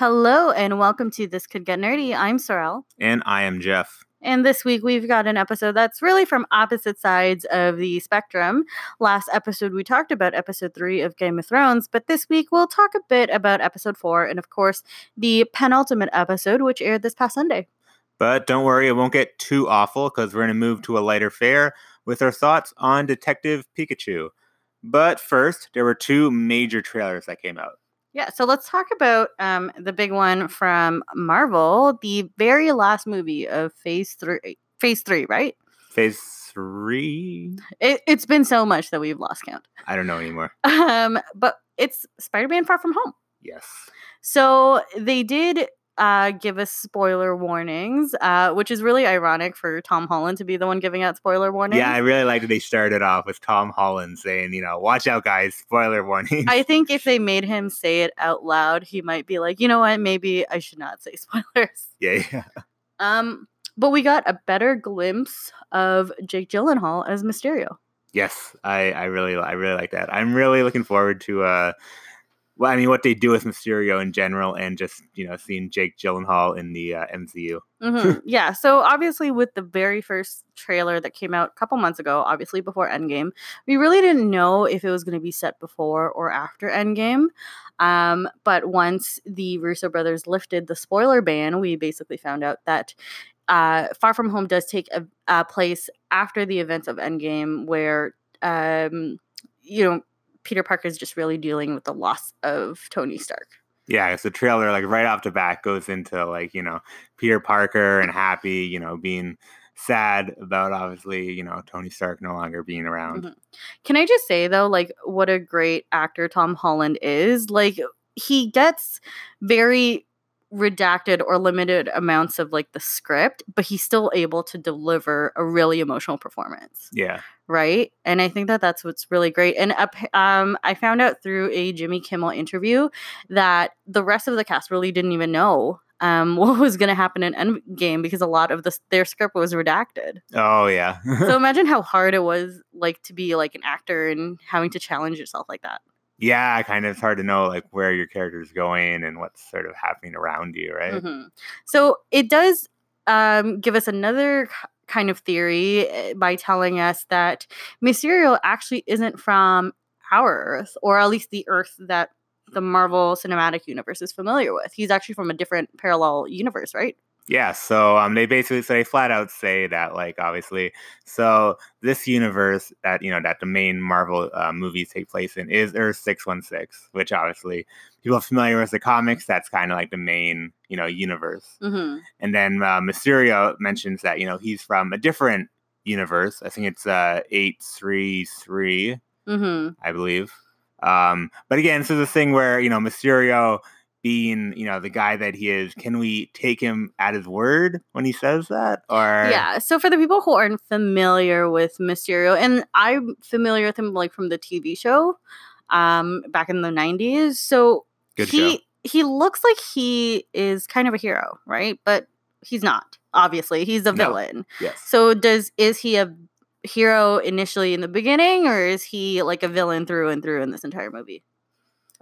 Hello and welcome to This Could Get Nerdy. I'm Sorel. And I am Jeff. And this week we've got an episode that's really from opposite sides of the spectrum. Last episode we talked about episode three of Game of Thrones, but this week we'll talk a bit about episode four and, of course, the penultimate episode, which aired this past Sunday. But don't worry, it won't get too awful because we're going to move to a lighter fare with our thoughts on Detective Pikachu. But first, there were two major trailers that came out. Yeah, so let's talk about um, the big one from Marvel, the very last movie of Phase Three. Phase Three, right? Phase Three. It, it's been so much that we've lost count. I don't know anymore. Um, but it's Spider-Man: Far From Home. Yes. So they did uh, give us spoiler warnings, uh, which is really ironic for Tom Holland to be the one giving out spoiler warnings. Yeah, I really liked that they started off with Tom Holland saying, you know, watch out, guys, spoiler warning. I think if they made him say it out loud, he might be like, you know what, maybe I should not say spoilers. yeah, yeah. Um, but we got a better glimpse of Jake Gyllenhaal as Mysterio. Yes, I, I really, I really like that. I'm really looking forward to uh, well, I mean, what they do with Mysterio in general, and just you know, seeing Jake Gyllenhaal in the uh, MCU. Mm-hmm. yeah. So obviously, with the very first trailer that came out a couple months ago, obviously before Endgame, we really didn't know if it was going to be set before or after Endgame. Um, but once the Russo brothers lifted the spoiler ban, we basically found out that uh, Far From Home does take a, a place after the events of Endgame, where um, you know Peter Parker is just really dealing with the loss of Tony Stark. Yeah, it's the trailer like right off the bat goes into like you know Peter Parker and Happy, you know, being sad about obviously you know Tony Stark no longer being around. Mm-hmm. Can I just say though, like what a great actor Tom Holland is. Like he gets very redacted or limited amounts of like the script, but he's still able to deliver a really emotional performance. Yeah. Right. And I think that that's what's really great. And um, I found out through a Jimmy Kimmel interview that the rest of the cast really didn't even know um, what was going to happen in Endgame because a lot of the, their script was redacted. Oh yeah. so imagine how hard it was like to be like an actor and having to challenge yourself like that yeah, kind of it's hard to know like where your character is going and what's sort of happening around you, right? Mm-hmm. So it does um, give us another kind of theory eh, by telling us that Mysterio actually isn't from our Earth, or at least the Earth that the Marvel Cinematic Universe is familiar with. He's actually from a different parallel universe, right? Yeah, so um, they basically say flat out say that like obviously, so this universe that you know that the main Marvel uh, movies take place in is Earth six one six, which obviously people are familiar with the comics. That's kind of like the main you know universe. Mm-hmm. And then uh, Mysterio mentions that you know he's from a different universe. I think it's uh, eight three three, mm-hmm. I believe. Um, but again, this is a thing where you know Mysterio being you know the guy that he is can we take him at his word when he says that? Or yeah so for the people who aren't familiar with mysterio and i'm familiar with him like from the tv show um back in the 90s so Good he show. he looks like he is kind of a hero right? But he's not obviously he's a villain. No. yes. So does is he a hero initially in the beginning or is he like a villain through and through in this entire movie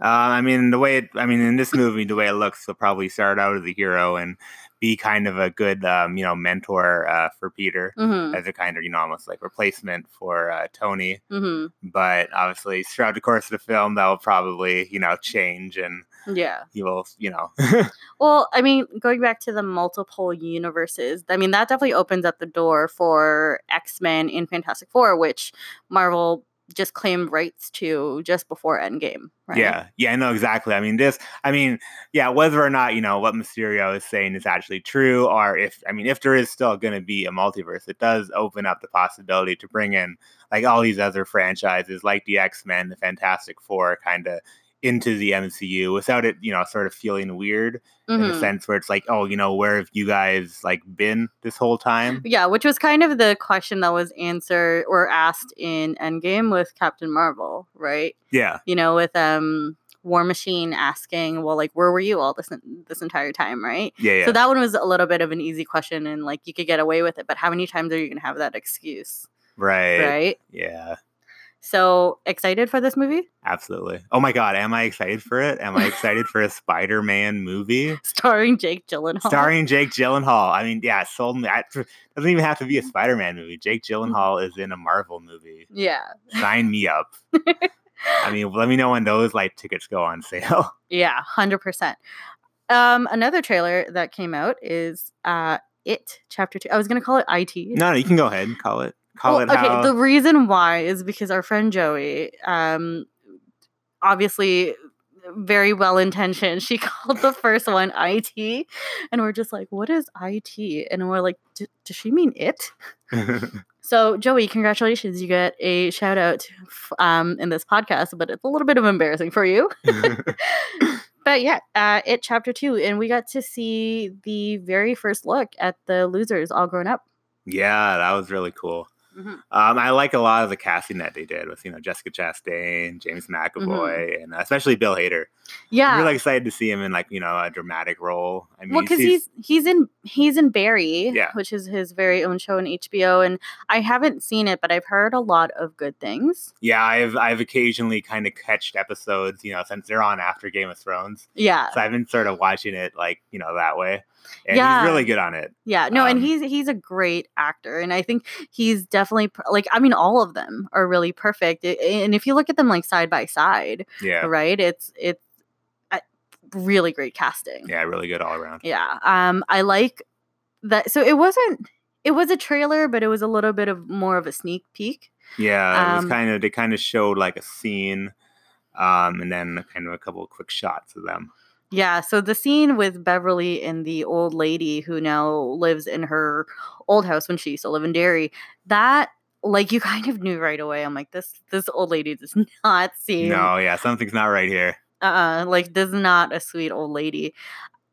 uh, I mean, the way it, I mean, in this movie, the way it looks, he'll probably start out as a hero and be kind of a good, um, you know, mentor uh, for Peter mm-hmm. as a kind of, you know, almost like replacement for uh, Tony. Mm-hmm. But obviously, throughout the course of the film, that will probably, you know, change and yeah, he will, you know. well, I mean, going back to the multiple universes, I mean, that definitely opens up the door for X Men in Fantastic Four, which Marvel just claimed rights to just before Endgame. Right? Yeah, yeah, I know exactly. I mean, this, I mean, yeah, whether or not you know what Mysterio is saying is actually true, or if, I mean, if there is still going to be a multiverse, it does open up the possibility to bring in like all these other franchises, like the X Men, the Fantastic Four, kind of into the MCU without it, you know, sort of feeling weird mm-hmm. in the sense where it's like, oh, you know, where have you guys like been this whole time? Yeah, which was kind of the question that was answered or asked in Endgame with Captain Marvel, right? Yeah. You know, with um War Machine asking, well, like, where were you all this this entire time, right? Yeah, yeah. So that one was a little bit of an easy question, and like you could get away with it. But how many times are you gonna have that excuse? Right. Right. Yeah. So excited for this movie? Absolutely. Oh my god, am I excited for it? Am I excited for a Spider-Man movie Starring Jake Gyllenhaal. starring Jake Gyllenhaal? I mean, yeah, sold me. It doesn't even have to be a Spider-Man movie. Jake Gyllenhaal is in a Marvel movie. Yeah. Sign me up. I mean, let me know when those like tickets go on sale. Yeah, hundred percent. Um, another trailer that came out is uh It Chapter Two. I was gonna call it IT. No, no, you can go ahead and call it. Call Well, it okay, how. the reason why is because our friend Joey, um, obviously very well intentioned, she called the first one IT, and we're just like, "What is IT?" And we're like, "D- "Does she mean it?" So, Joey, congratulations! You get a shout out um, in this podcast, but it's a little bit of embarrassing for you. but yeah, uh, it chapter two, and we got to see the very first look at the losers all grown up. yeah, that was really cool. Mhm. Um, I like a lot of the casting that they did with you know Jessica Chastain, James McAvoy, and especially Bill Hader. Mm-hmm. Yeah, I'm really excited to see him in like you know a dramatic role. I mean, well, because he's he's in he's in Barry, Yeah. which is his very own show on HBO, and I haven't seen it, but I've heard a lot of good things. yeah. I've I've occasionally kind of catched episodes, you know, since they're on after Game of Thrones. Yeah, So I've been sort of watching it like you know that way, and Yeah. he's really good on it. yeah, no, and um, he's he's a great actor, and I think he's definitely like I mean, all of them are really perfect, and if you look at them like side by side, Yeah, right, it's it's uh, really great casting. yeah, really good all around. Yeah. Um, I like that. So it wasn't. It was a trailer, but it was a little bit of more of a sneak peek. Yeah, it was Um, kind of they kind of showed like a scene, um, and then kind of a couple of quick shots of them. Yeah. So the scene with Beverly and the old lady who now lives in her old house when she used to live in Derry. That like you kind of knew right away. I'm like this. This old lady does not seem. No, yeah, something's not right here. uh like this is not a sweet old lady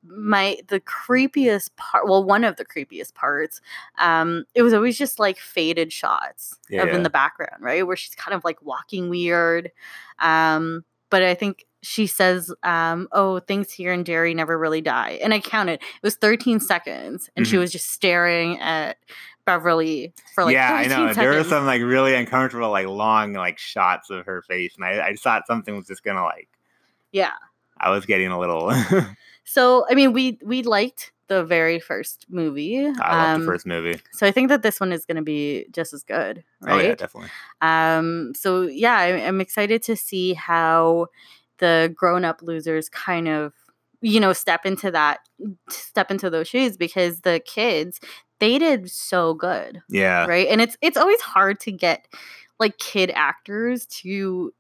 my the creepiest part well one of the creepiest parts um it was always just like faded shots of Yeah. in the background right where she's kind of like walking weird um but i think she says um oh things here in Derry never really die and i counted it was 13 seconds and she Mhm. was just staring at beverly for like yeah, I 13 know. There were some like really uncomfortable, like long, like shots of her face, and I, I just thought something was just gonna like. yeah I was getting a little. So I mean, we we liked the very first movie. I love um, the first movie. So I think that this one is going to be just as good, Oh yeah, right? definitely. um. So yeah, I, I'm excited to see how the grown-up losers kind of you know step into that step into those shoes because the kids they did so good Yeah, right? And it's it's always hard to get like kid actors to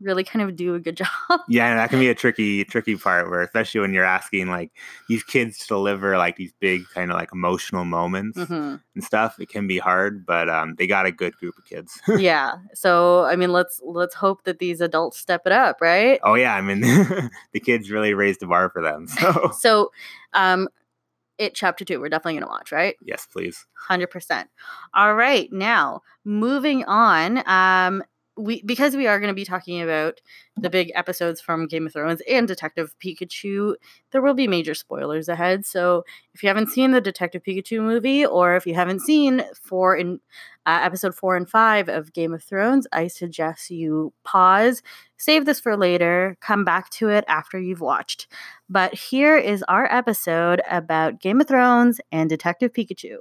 really kind of do a good job yeah, that can be a tricky, tricky part where, especially when you're asking like these kids to deliver like these big kind of like emotional moments Mhm. and stuff. It can be hard, but um, they got a good group of kids. yeah so i mean let's let's hope that these adults step it up right oh yeah, I mean the kids really raised the bar for them. So so um it chapter two we're definitely gonna watch right yes, please. 100% all right now moving on um we because we are going to be talking about the big episodes from Game of Thrones and Detective Pikachu, there will be major spoilers ahead. So if you haven't seen the Detective Pikachu movie, or if you haven't seen four in uh, episode four and five of Game of Thrones, I suggest you pause, save this for later, come back to it after you've watched. But here is our episode about Game of Thrones and Detective Pikachu.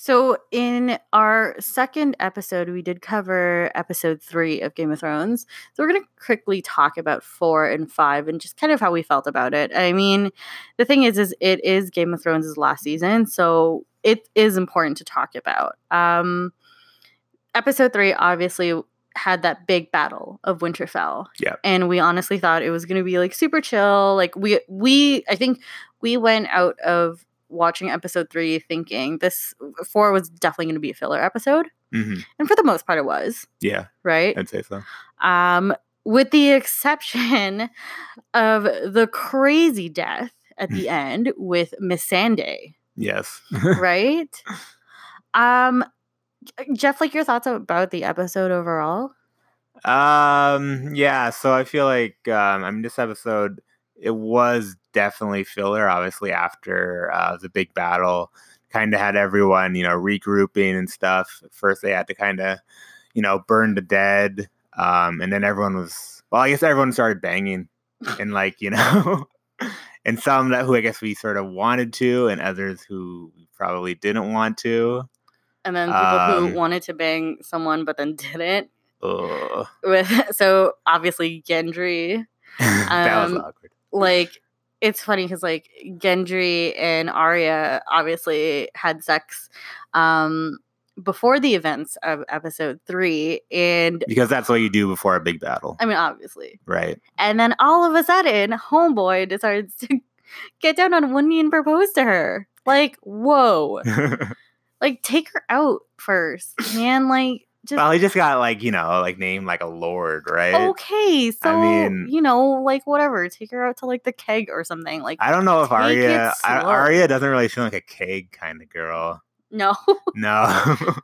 So, in our second episode, we did cover episode three of Game of Thrones. So, we're going to quickly talk about four and five and just kind of how we felt about it. I mean, the thing is, is it is Game of Thrones' last season, so it is important to talk about. Um, episode three obviously had that big battle of Winterfell. Yeah. And we honestly thought it was going to be like super chill. Like we we I think we went out of watching episode 3 thinking this 4 was definitely going to be a filler episode. hmm And for the most part it was, Yeah, right? I'd say so. Um with the exception of the crazy death at the end with Missandei, Yes. right? um Jeff, like your thoughts about the episode overall? Um, yeah, so I feel like um I mean this episode it was definitely filler. Obviously, after uh, the big battle, kind of had everyone, you know, regrouping and stuff. First, they had to kind of, you know, burn the dead, um, and then everyone was. Well, I guess everyone started banging, and like you know, and some that who I guess we sort of wanted to, and others who probably didn't want to. And then people Um, who wanted to bang someone but then didn't. Ugh. With so obviously Gendry, that was Um, awkward. like it's funny because like Gendry and Arya obviously had sex um before the events of episode three, and Because that's what you do before a big battle, I mean obviously, right? and then all of a sudden, Homeboy decides to get down on one knee and propose to her. Like, whoa! Like, take her out first, man. Like, just well, he just got like you know like named like a lord, right? okay. So I mean- you know, like whatever. Take her out to like the keg or something. Like, I don't know if Arya I. Arya doesn't really seem like a keg kind of girl. no. No,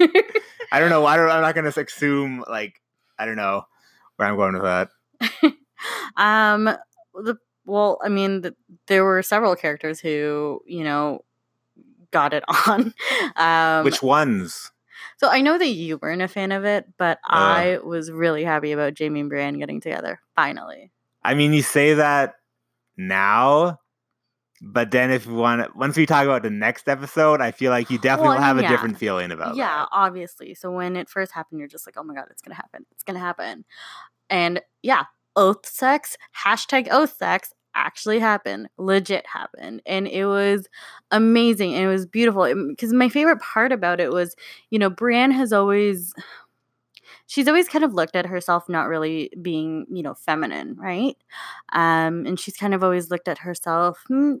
I don't know. I don't. I'm not gonna assume like I don't know where I'm going with that. um. The well, I mean, the, there were several characters who you know got it on. Um, Which ones? So I know that you weren't a fan of it, but Uh. I was really happy about Jamie and Brienne getting together. Finally. I mean, you say that now, but then if you want, once we talk about the next episode, I feel like you definitely Well, will have mean, a yeah. different feeling about it. yeah, that. obviously. So when it first happened, you're just like, oh my god, it's gonna happen. It's gonna happen. And yeah, oath sex, hashtag oath sex actually happened. Legit happened. And it was amazing and it was beautiful. Because my favorite part about it was, you know, Brienne has always she's always kind of looked at herself not really being, you know, feminine, right? Um, and she's kind of always looked at herself mm,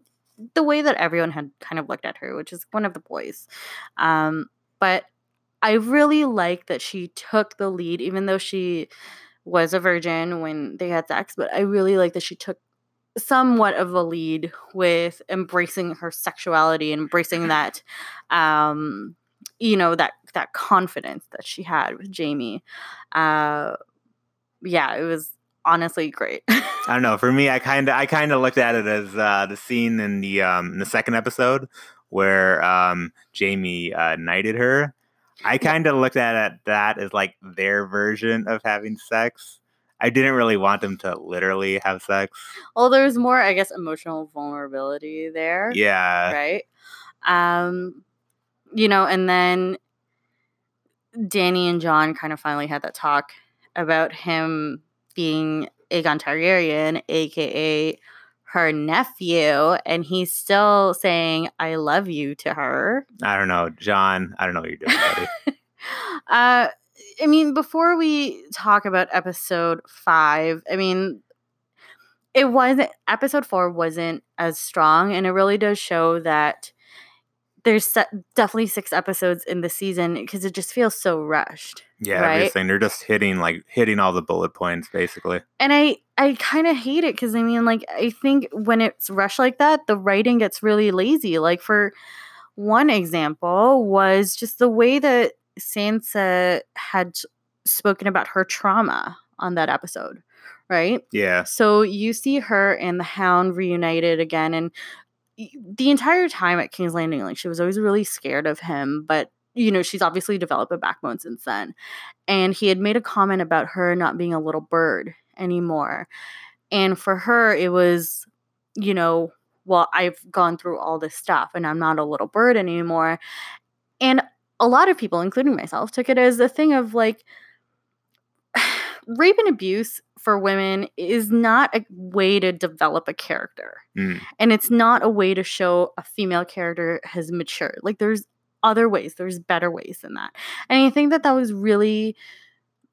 the way that everyone had kind of looked at her, which is one of the boys. Um, but I really like that she took the lead, even though she was a virgin when they had sex. But I really like that she took somewhat of a lead with embracing her sexuality and embracing that, um, you know, that that confidence that she had with Jamie. Uh, yeah, it was honestly great. I don't know. For me, I kind of I kind of looked at it as uh, the scene in the um, in the second episode where um, Jamie uh, knighted her. I kind of looked at it, that as like their version of having sex. I didn't really want them to literally have sex. well, there's more, I guess, emotional vulnerability there. Yeah, right? Um, you know, and then Dany and Jon kind of finally had that talk about him being Aegon Targaryen, aka her nephew, and he's still saying "I love you" to her. I don't know, Jon. I don't know what you're doing, buddy. uh, I mean, before we talk about episode five, I mean, it wasn't episode four wasn't as strong, and it really does show that there's definitely six episodes in the season because it just feels so rushed. Yeah, Right? everything. They're just hitting like hitting all the bullet points, basically. And I I kind of hate it because I mean, like, I think when it's rushed like that, the writing gets really lazy. Like, for one example, was just the way that Sansa had spoken about her trauma on that episode, right? Yeah, So you see her and the Hound reunited again, and the entire time at King's Landing, like she was always really scared of him, but you know she's obviously developed a backbone since then. And he had made a comment about her not being a little bird anymore, and for her it was, you know, well I've gone through all this stuff and I'm not a little bird anymore, and a lot of people, including myself, took it as a thing of like rape and abuse for women is not a way to develop a character. Mm. And it's not a way to show a female character has matured. Like there's other ways, there's better ways than that. And I think that that was really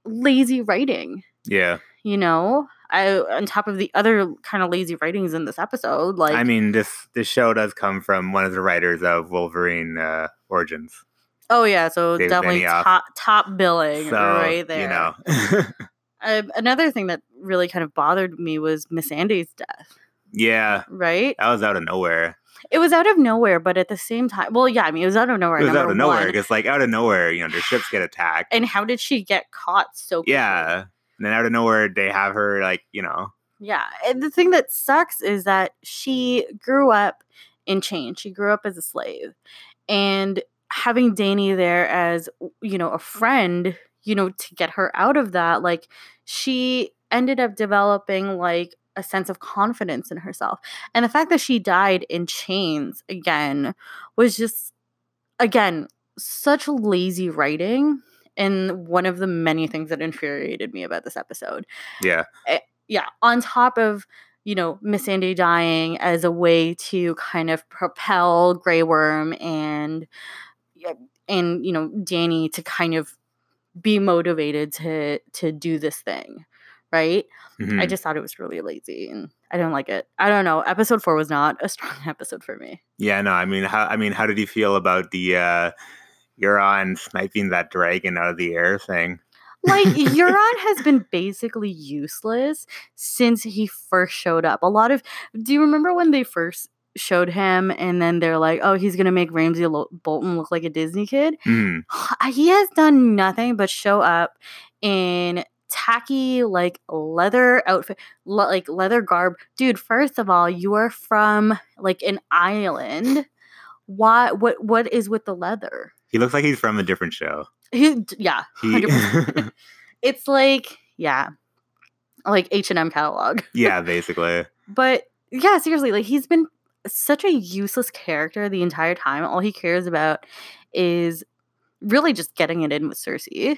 lazy writing, yeah. you know? I on top of the other kind of lazy writings in this episode, like I mean, this this show does come from one of the writers of Wolverine uh, Origins. Oh yeah, so David definitely Benioff. top top billing So right there. you know, Uh, another thing that really kind of bothered me was Missandei's death, yeah, right? that was out of nowhere. It was out of nowhere, but at the same time, well, yeah, I mean, it was out of nowhere. It was out of nowhere because, like, out of nowhere, you know, their ships get attacked. And how did she get caught so quickly? yeah, and then out of nowhere, they have her like, you know, Yeah. And the thing that sucks is that she grew up in chains. She grew up as a slave. And having Dany there as, you know, a friend, you know, to get her out of that, like she ended up developing like a sense of confidence in herself. And the fact that she died in chains again was just again such lazy writing and one of the many things that infuriated me about this episode. Yeah. Eh, yeah, on top of you know Missandei dying as a way to kind of propel Grey Worm and and you know Dany to kind of be motivated to to do this thing, right? Mhm. I just thought it was really lazy and I don't like it. I don't know. Episode 4 was not a strong episode for me. Yeah, no, I mean, how I mean, how did you feel about the uh Euron sniping that dragon out of the air thing? Like Euron has been basically useless since he first showed up. A lot of Do you remember when they first showed him and then they're like, "Oh, he's to make Ramsay Bolton look like a Disney kid?" Mm, He has done nothing but show up in tacky like leather outfit le- like leather garb dude first of all you are from like an island why what what is with the leather he looks like he's from a different show. he, yeah He 100%. it's like yeah like h&m catalog Yeah, basically. but yeah seriously like he's been such a useless character the entire time all he cares about is really just getting it in with cersei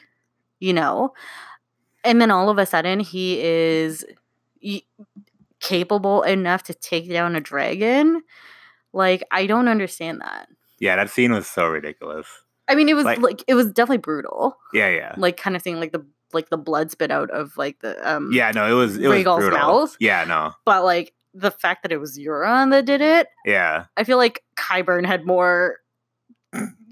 you know and then all of a sudden he is y- capable enough to take down a dragon like i don't understand that Yeah, that scene was so ridiculous. i mean it was Like- like, it was definitely brutal Yeah, yeah. like kind of seeing like the like the blood spit out of like the um Yeah, no, it was it was brutal. mouth? Yeah, no. but like the fact that it was Euron that did it Yeah. I feel like Qyburn had more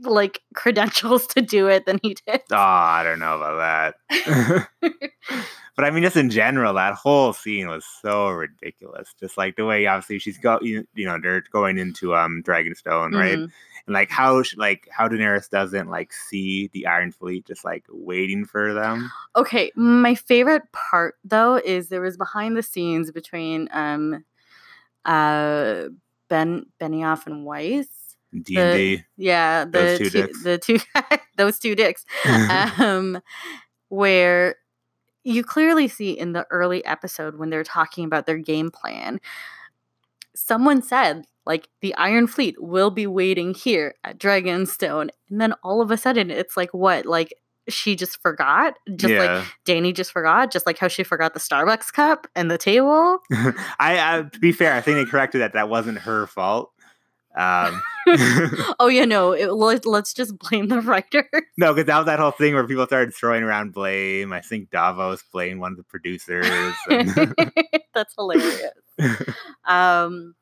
like credentials to do it than he did. Oh, I don't know about that. but I mean, just in general, that whole scene was so ridiculous. Just like the way, obviously, she's go, you, you know, they're going into um Dragonstone, right? Mhm. And like how, sh- like how Daenerys doesn't like see the Iron Fleet just like waiting for them. Okay, my favorite part though is there was behind the scenes between um uh Ben Benioff and Weiss. D and D. Yeah, the Those two two, dicks. the two those two dicks. um where you clearly see in the early episode when they're talking about their game plan someone said like the iron fleet will be waiting here at dragonstone and then all of a sudden it's like what like she just forgot just like dany just forgot just like how she forgot the starbucks cup and the table I, I to be fair, I think they corrected that. That wasn't her fault. Um, oh yeah no it, let, let's just blame the writer no, because that was that whole thing where people started throwing around blame. I think Davos blamed one of the producers. and- that's hilarious um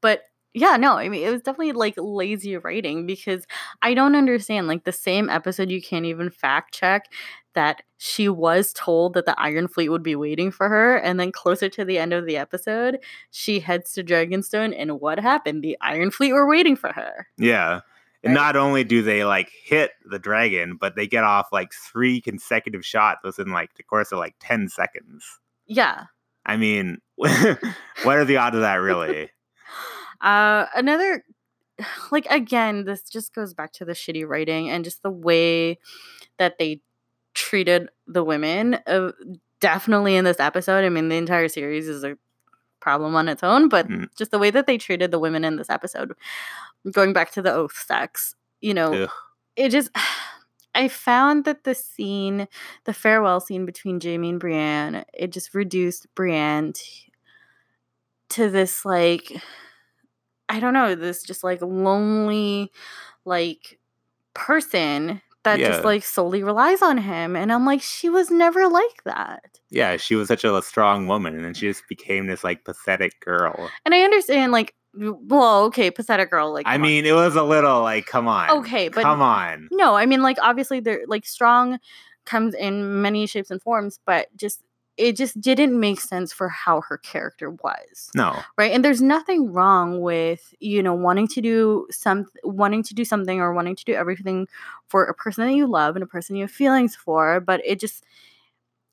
but yeah no i mean it was definitely like lazy writing because i don't understand like the same episode you can't even fact check that she was told that the iron fleet would be waiting for her and then closer to the end of the episode she heads to dragonstone and what happened the iron fleet were waiting for her Yeah. And Right. not only do they like hit the dragon, but they get off like three consecutive shots within like the course of like 10 seconds. yeah I mean, what are the odds of that really? Uh, another, like again, this just goes back to the shitty writing and just the way that they treated the women. Uh, definitely in this episode. I mean, the entire series is a problem on its own, but Mm. just the way that they treated the women in this episode, going back to the oath sex, you know, Ugh. it just. I found that the scene, the farewell scene between Jamie and Brienne, it just reduced Brienne to, to this like I don't know, this just like lonely like person that Yeah. just like solely relies on him and I'm like she was never like that. Yeah, she was such a strong woman and then she just became this like pathetic girl. And I understand like well, okay, pathetic girl like I come on. mean, it was a little like, come on. Okay, but- come on. No, I mean like obviously they're like strong comes in many shapes and forms, but just it just didn't make sense for how her character was. No. right and there's nothing wrong with you know wanting to do some wanting to do something or wanting to do everything for a person that you love and a person you have feelings for but it just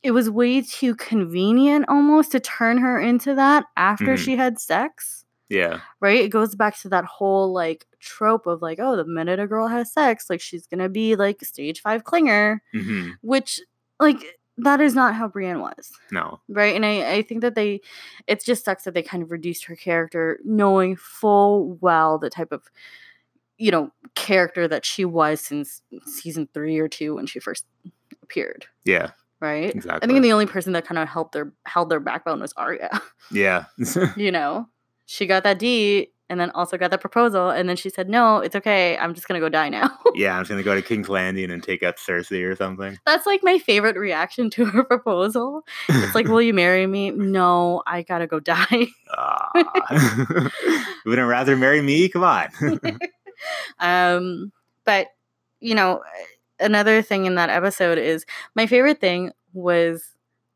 it was way too convenient almost to turn her into that after Mhm. she had sex. Yeah. Right? It goes back to that whole like trope of like, oh, the minute a girl has sex, like she's gonna be like stage five clinger, hmm which like that is not how Brienne was. No. Right. And I, I think that they it just sucks that they kind of reduced her character knowing full well the type of you know, character that she was since season three or two when she first appeared. Yeah. Right? Exactly. I think the only person that kind of helped their held their backbone was Arya. yeah. you know, she got that D and then also got the proposal, and then she said, "No, it's okay. I'm just gonna go die now." yeah. I'm just gonna go to King's Landing and take out Cersei or something. That's like my favorite reaction to her proposal. It's like, "Will you marry me?" No, I gotta go die. You wouldn't rather marry me? Come on. um, but you know, another thing in that episode is my favorite thing was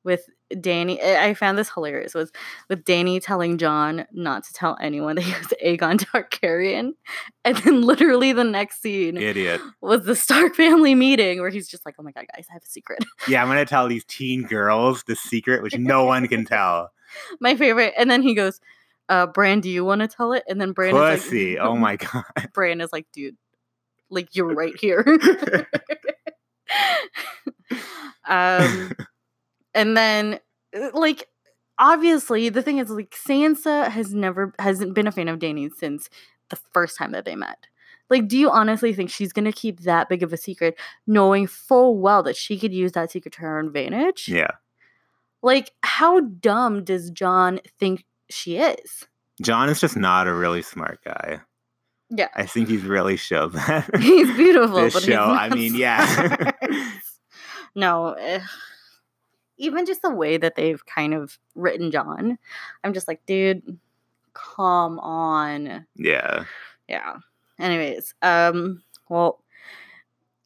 with Dany. I I found this hilarious. Was with Dany telling Jon not to tell anyone that he was Aegon Targaryen, and then literally the next scene Idiot. was the Stark family meeting where he's just like, "Oh my god, guys, I have a secret." Yeah, I'm gonna tell these teen girls the secret, which no one can tell. my favorite. And then he goes, uh, "Bran, do you want to tell it?" And then Bran is Pussy. like, oh my god. Bran is like, dude, like you're right here. um, and then uh, like obviously the thing is like Sansa has never hasn't been a fan of Dany since the first time that they met. Like, do you honestly think she's gonna keep that big of a secret, knowing full well that she could use that secret to her advantage? Yeah. Like, how dumb does Jon think she is? Jon is just not a really smart guy. Yeah. I think he's really showed that. He's beautiful, This but he's show, I mean, yeah. no, even just the way that they've kind of written Jon, I'm just like, dude, come on. yeah. Yeah. Anyways, um, well,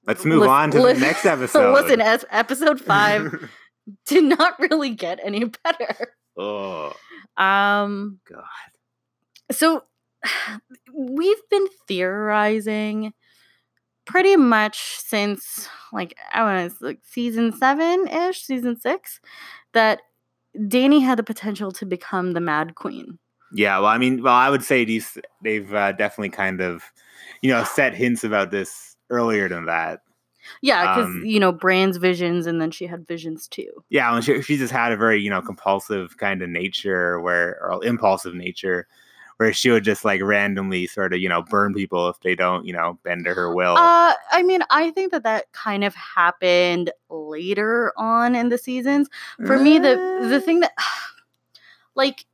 Let's move lis- on to lis- the next episode. listen, as episode five did not really get any better. oh Um, god. so we've been theorizing pretty much since like I want to like season seven ish, season six, that Dany had the potential to become the Mad Queen. Yeah, well, I mean, well, I would say these they've uh, definitely kind of, you know, set hints about this earlier than that. Yeah, because Um, you know Bran's visions, and then she had visions too. Yeah, well, she, she just had a very you know compulsive kind of nature, where or impulsive nature, where she would just like randomly sort of you know burn people if they don't you know bend to her will. Uh, I mean, I think that that kind of happened later on in the seasons. For me, the the thing that, like,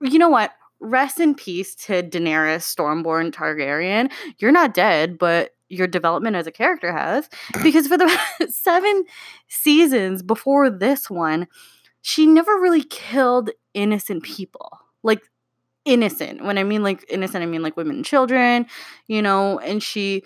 you know what? Rest in peace to Daenerys Stormborn Targaryen. You're not dead, but your development as a character has. Because for the seven seasons before this one, she never really killed innocent people. Like innocent. When I mean like innocent, I mean like women and children, you know, and she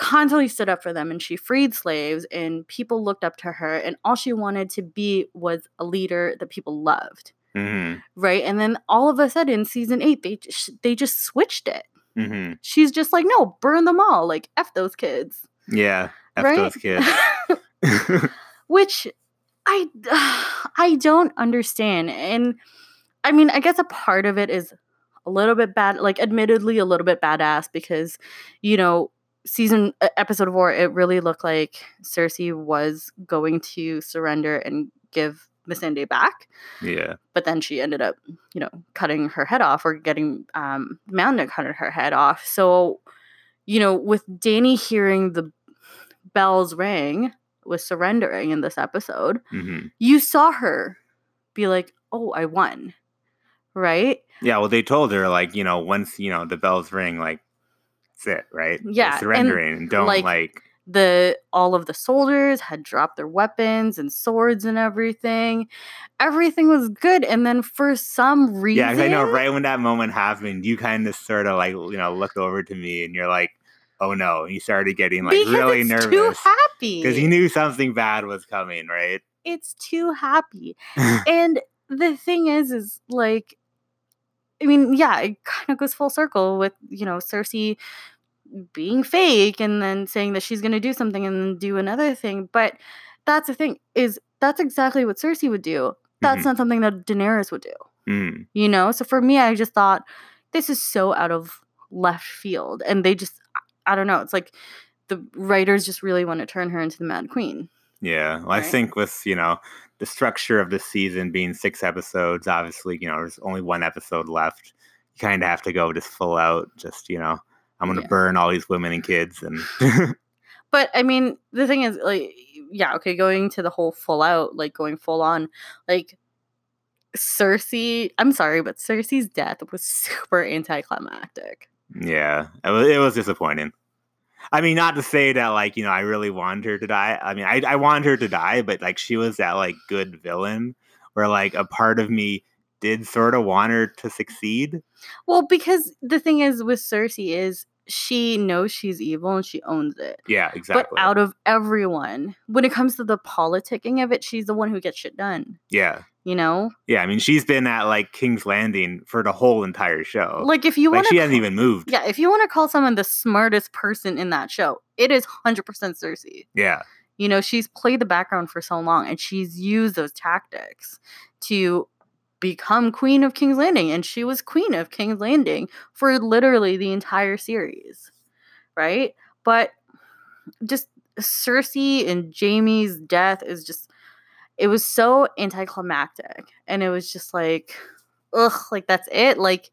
constantly stood up for them and she freed slaves and people looked up to her and all she wanted to be was a leader that people loved. Hmm right? And then all of a sudden season 8 they just, they just switched it. Hmm she's just like no burn them all. Like f those kids. Yeah, F right? those kids. which i i don't understand. And i mean i guess a part of it is a little bit bad like admittedly a little bit badass because you know season episode 4 it really looked like cersei was going to surrender and give Missandei back. Yeah, but then she ended up you know cutting her head off or getting um Mountain to cut her head off. So you know with Dany hearing the bells ring was surrendering in this episode hmm you saw her be like oh I won right yeah. Well, they told her like you know once you know the bells ring, like that's it, right? Yeah, surrendering and don't like, like the all of the soldiers had dropped their weapons and swords and everything everything was good and then for some reason yeah, I know right when that moment happened, you kind of sort of like you know looked over to me and you're like, "Oh no!" And you started getting like because really it's too nervous happy because you knew something bad was coming, right? it's too happy and the thing is is like i mean yeah it kind of goes full circle with you know cersei being fake and then saying that she's going to do something and then do another thing but that's the thing is that's exactly what Cersei would do. That's Mhm. not something that Daenerys would do. Mm. You know? So for me, I just thought this is so out of left field. And they just I don't know, it's like the writers just really want to turn her into the Mad Queen. Yeah, well, I think with you know the structure of the season being six episodes, obviously you know there's only one episode left. You kind of have to go just full out. Just you know, I'm gonna Yeah. burn all these women and kids, and But I mean, the thing is, like, yeah, okay, going to the whole full out, like going full on, like Cersei. I'm sorry, but Cersei's death was super anticlimactic. yeah, it was, it was disappointing. I mean, not to say that like you know I really wanted her to die. I mean, I I wanted her to die, but like she was that like good villain where like a part of me did sort of want her to succeed. Well, because the thing is with Cersei is she knows she's evil and she owns it. Yeah, exactly. But out of everyone, when it comes to the politicking of it, she's the one who gets shit done. yeah, You know, yeah. I mean, she's been at like King's Landing for the whole entire show. like if you like want she hasn't even moved. yeah, if you want to call someone the smartest person in that show, it is hundred percent Cersei. Yeah. You know, she's played the background for so long, and she's used those tactics to become queen of King's Landing, and she was queen of King's Landing for literally the entire series, right? But just Cersei and Jamie's death is just it was so anticlimactic and it was just like ugh like that's it like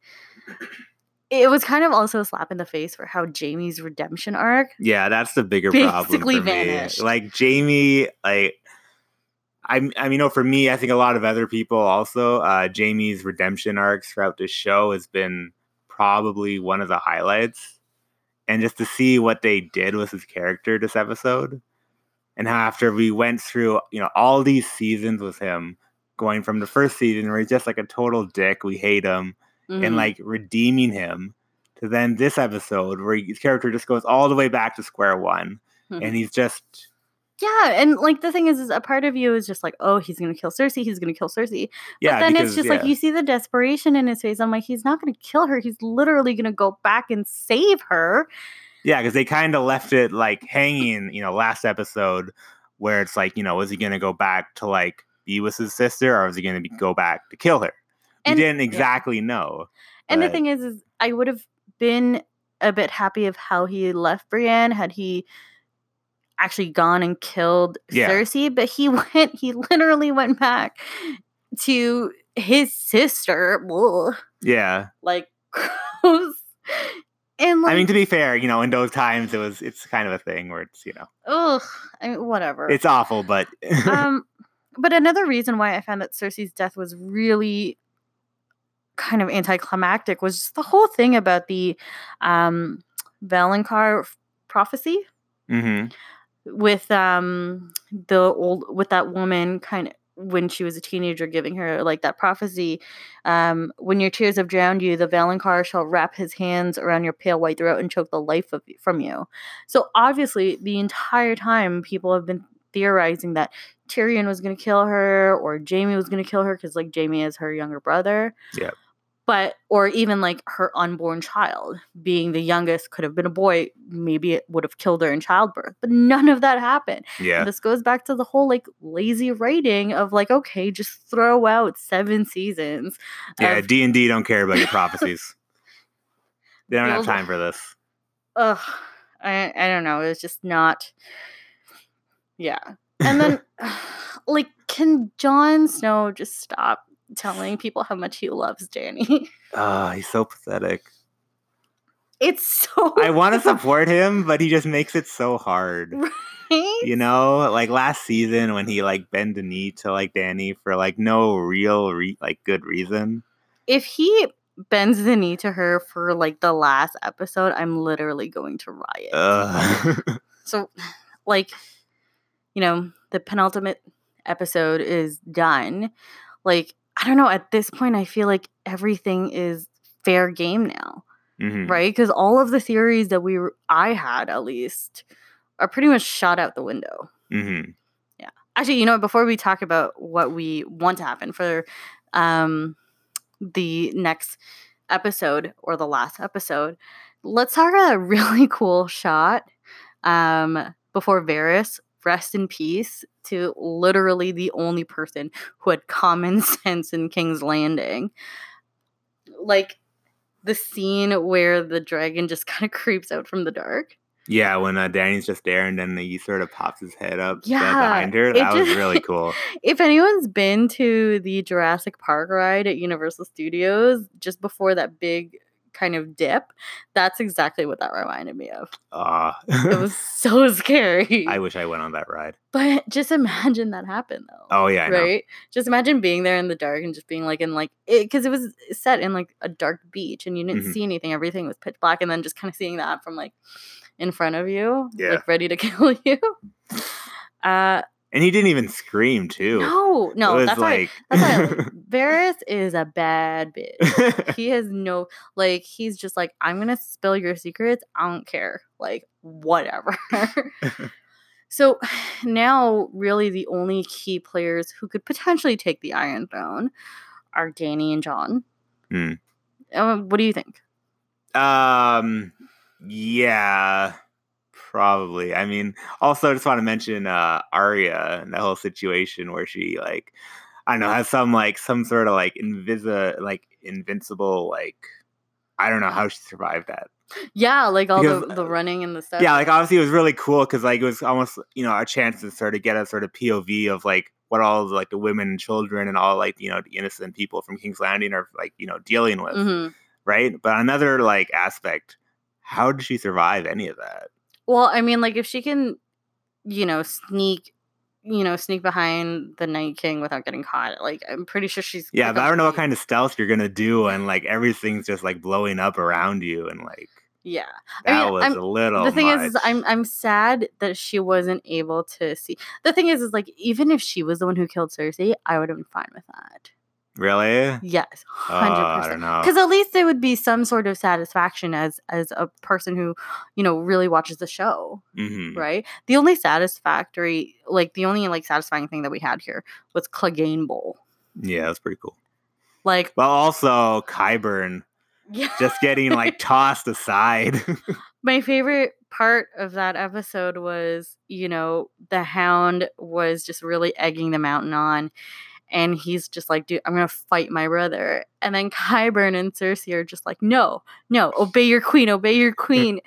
it was kind of also a slap in the face for how Jamie's redemption arc Yeah, that's the bigger problem for me. vanished. Like Jamie, like I, I mean, you know, for me, I think a lot of other people also, uh, Jamie's redemption arcs throughout this show has been probably one of the highlights. And just to see what they did with his character this episode, and how after we went through, you know, all these seasons with him, going from the first season where he's just like a total dick, we hate him, Mhm. and like redeeming him to then this episode where his character just goes all the way back to square one Mhm. and he's just yeah and like the thing is is a part of you is just like oh he's gonna kill Cersei he's gonna kill Cersei yeah but then because, it's just like you see the desperation in his face I'm like he's not gonna kill her he's literally gonna go back and save her yeah because they kind of left it like hanging you know last episode where it's like you know is he gonna go back to like be with his sister or is he gonna go back to kill her we And- didn't yeah. exactly know And the thing is, is I would have been a bit happy of how he left Brienne had he actually gone and killed Yeah. Cersei, but he went, he literally went back to his sister. Ugh, yeah like, gross. And like, i mean to be fair you know in those times it was it's kind of a thing where it's you know ugh, I mean, whatever. it's awful but um, but another reason why I found that Cersei's death was really kind of anticlimactic was just the whole thing about the um Valonqar f- prophecy hmm with um the old with that woman kind of when she was a teenager giving her like that prophecy um when your tears have drowned you the Valonqar shall wrap his hands around your pale white throat and choke the life of, from you so obviously the entire time people have been theorizing that Tyrion was going to kill her or Jamie was going to kill her because like Jamie is her younger brother Yep. But or even like her unborn child being the youngest could have been a boy maybe it would have killed her in childbirth but none of that happened. Yeah. And this goes back to the whole like lazy writing of like okay just throw out seven seasons yeah of, d&d don't care about your prophecies. They don't have time for this. Ugh, I, I don't know it's just not yeah. And then like can Jon Snow just stop telling people how much he loves Dany oh he's so pathetic it's so I want to support him, but he just makes it so hard. right? You know, like last season when he like bend the knee to like Dany for like no real re- like good reason. if he bends the knee to her for like the last episode, I'm literally going to riot. So, like, you know, the penultimate episode is done. Like, I don't know. At this point, I feel like everything is fair game now, Mhm. right? Because all of the theories that we were, I had at least, are pretty much shot out the window. Mhm. Yeah. Actually, you know, before we talk about what we want to happen for um, the next episode or the last episode, let's talk about a really cool shot um, before Varys rest in peace to literally the only person who had common sense in King's Landing. Like the scene where the dragon just kind of creeps out from the dark. Yeah, when uh, Dany's just there and then he sort of pops his head up uh, Yeah, behind her. That was really cool. If anyone's been to the Jurassic Park ride at Universal Studios just before that big kind of dip, that's exactly what that reminded me of. Uh, It was so scary. I wish I went on that ride. but just imagine that happened though. Oh yeah, I know. right? Just imagine being there in the dark and just being like in like because it was set in like a dark beach and you didn't Mhm. see anything. Everything was pitch black, and then just kind of seeing that from like in front of you, Yeah. like ready to kill you. Uh And he didn't even scream too. no, no, that's why like that's why Varys is a bad bitch. he has no like he's just like i'm gonna spill your secrets i don't care like whatever so now really the only key players who could potentially take the iron throne are dany and jon. Uh, what do you think Um, yeah, probably. I mean, also, I just want to mention uh Arya and the whole situation where she like, I don't know, has some like some sort of like invisi like invincible like, I don't know how she survived that. yeah like all the, Because, the uh, running and the stuff Yeah, like obviously it was really cool because like it was almost you know a chance to sort of get a sort of POV of like what all of, like the women and children and all like you know the innocent people from King's Landing are like you know dealing with Mhm. right? But another like aspect, how did she survive any of that? Well i mean like if she can you know sneak you know sneak behind the night king without getting caught like i'm pretty sure she's Yeah, but I don't know what kind of stealth you're gonna do, and like everything's just like blowing up around you, and like yeah. I that mean, was I'm- a little. the thing is, is i'm i'm sad that she wasn't able to see. The thing is is like even if she was the one who killed cersei i would have been fine with that really. yes Oh, 100% I don't know. because at least it would be some sort of satisfaction as as a person who you know really watches the show hmm right the only satisfactory like the only like satisfying thing that we had here was clegane bowl Yeah, that's pretty cool. like Well, also Qyburn yeah just getting like tossed aside. my favorite part of that episode was you know the hound was just really egging the mountain on and he's just like dude i'm gonna fight my brother. And then Qyburn and cersei are just like no no obey your queen obey your queen.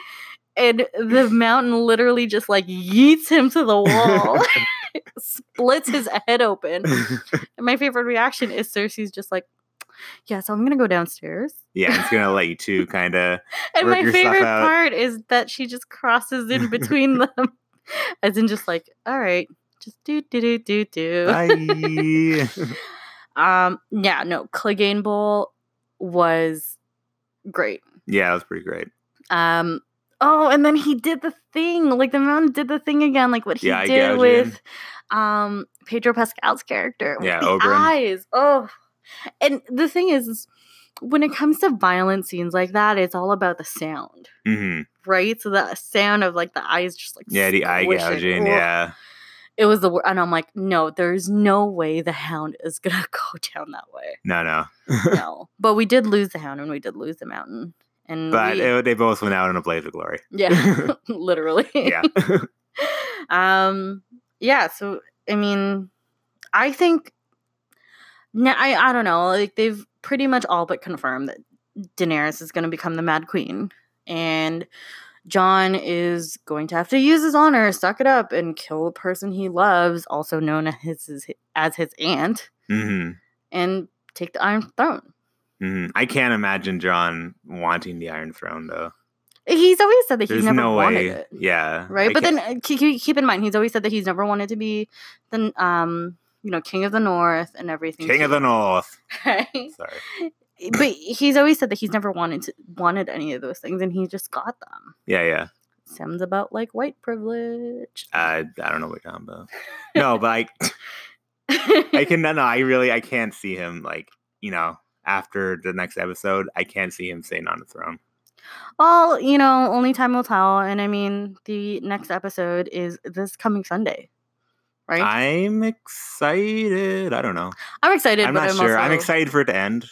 And the mountain literally just like yeets him to the wall splits his head open. And my favorite reaction is cersei's just like yeah so i'm gonna go downstairs. Yeah, it's gonna let you two kind of. and my favorite out. part is that she just crosses in between them, as in just like, all right, just do do do do do. Bye. Um, yeah, no, Clegane Bowl was great. yeah, that was pretty great. Um, oh, and then he did the thing, like the mountain did the thing again, like what he Yeah, did with um Pedro Pascal's character. with Yeah, the Oberyn. eyes. Oh, and the thing is, when it comes to violent scenes like that, it's all about the sound. hmm right? So the sound of like the eyes just like Yeah, the eye gouging. Yeah. It was the and I'm like, no, there's no way the hound is gonna go down that way. No, no. No, but we did lose the hound and we did lose the mountain, and But we, it- they both went out in a blaze of glory. yeah, literally, Yeah. um, yeah. So I mean, I think now I I don't know, like they've pretty much all but confirmed that Daenerys is going to become the Mad Queen, and Jon is going to have to use his honor, suck it up, and kill the person he loves, also known as his as his aunt, mm-hmm. and take the Iron Throne. hmm I can't imagine Jon wanting the Iron Throne though. He's always said that he's There's never no wanted way. it. Yeah. right? I but can't- then uh, keep in mind, he's always said that he's never wanted to be the um you know king of the north and everything. King of the North. right? Sorry. But he's always said that he's never wanted to wanted any of those things, and he just got them. Yeah, yeah. Sounds about like white privilege. I I don't know what about. No, but I I can no, no, I really I can't see him like, you know, after the next episode, I can't see him staying on the throne. well, you know, only time will tell. And I mean, the next episode is this coming Sunday, right? I'm excited. I don't know. I'm excited, I'm but not I'm sure. I'm excited for it to end.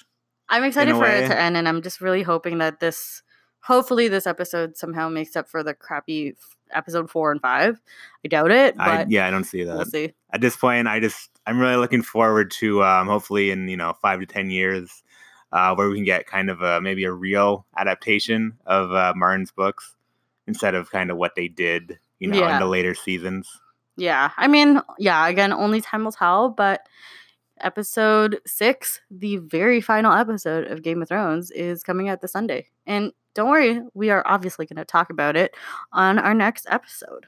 I'm excited for it to end, and I'm just really hoping that this, hopefully, this episode somehow makes up for the crappy f- episode four and five. I doubt it, but I, yeah, I don't see that. we'll see. At this point, I just I'm really looking forward to um, hopefully in you know five to ten years, uh, where we can get kind of a maybe a real adaptation of uh, Martin's books instead of kind of what they did, you know, in the later seasons. Yeah, I mean, yeah, again, only time will tell, but episode six, the very final episode of Game of Thrones, is coming out this Sunday. And don't worry, we are obviously going to talk about it on our next episode.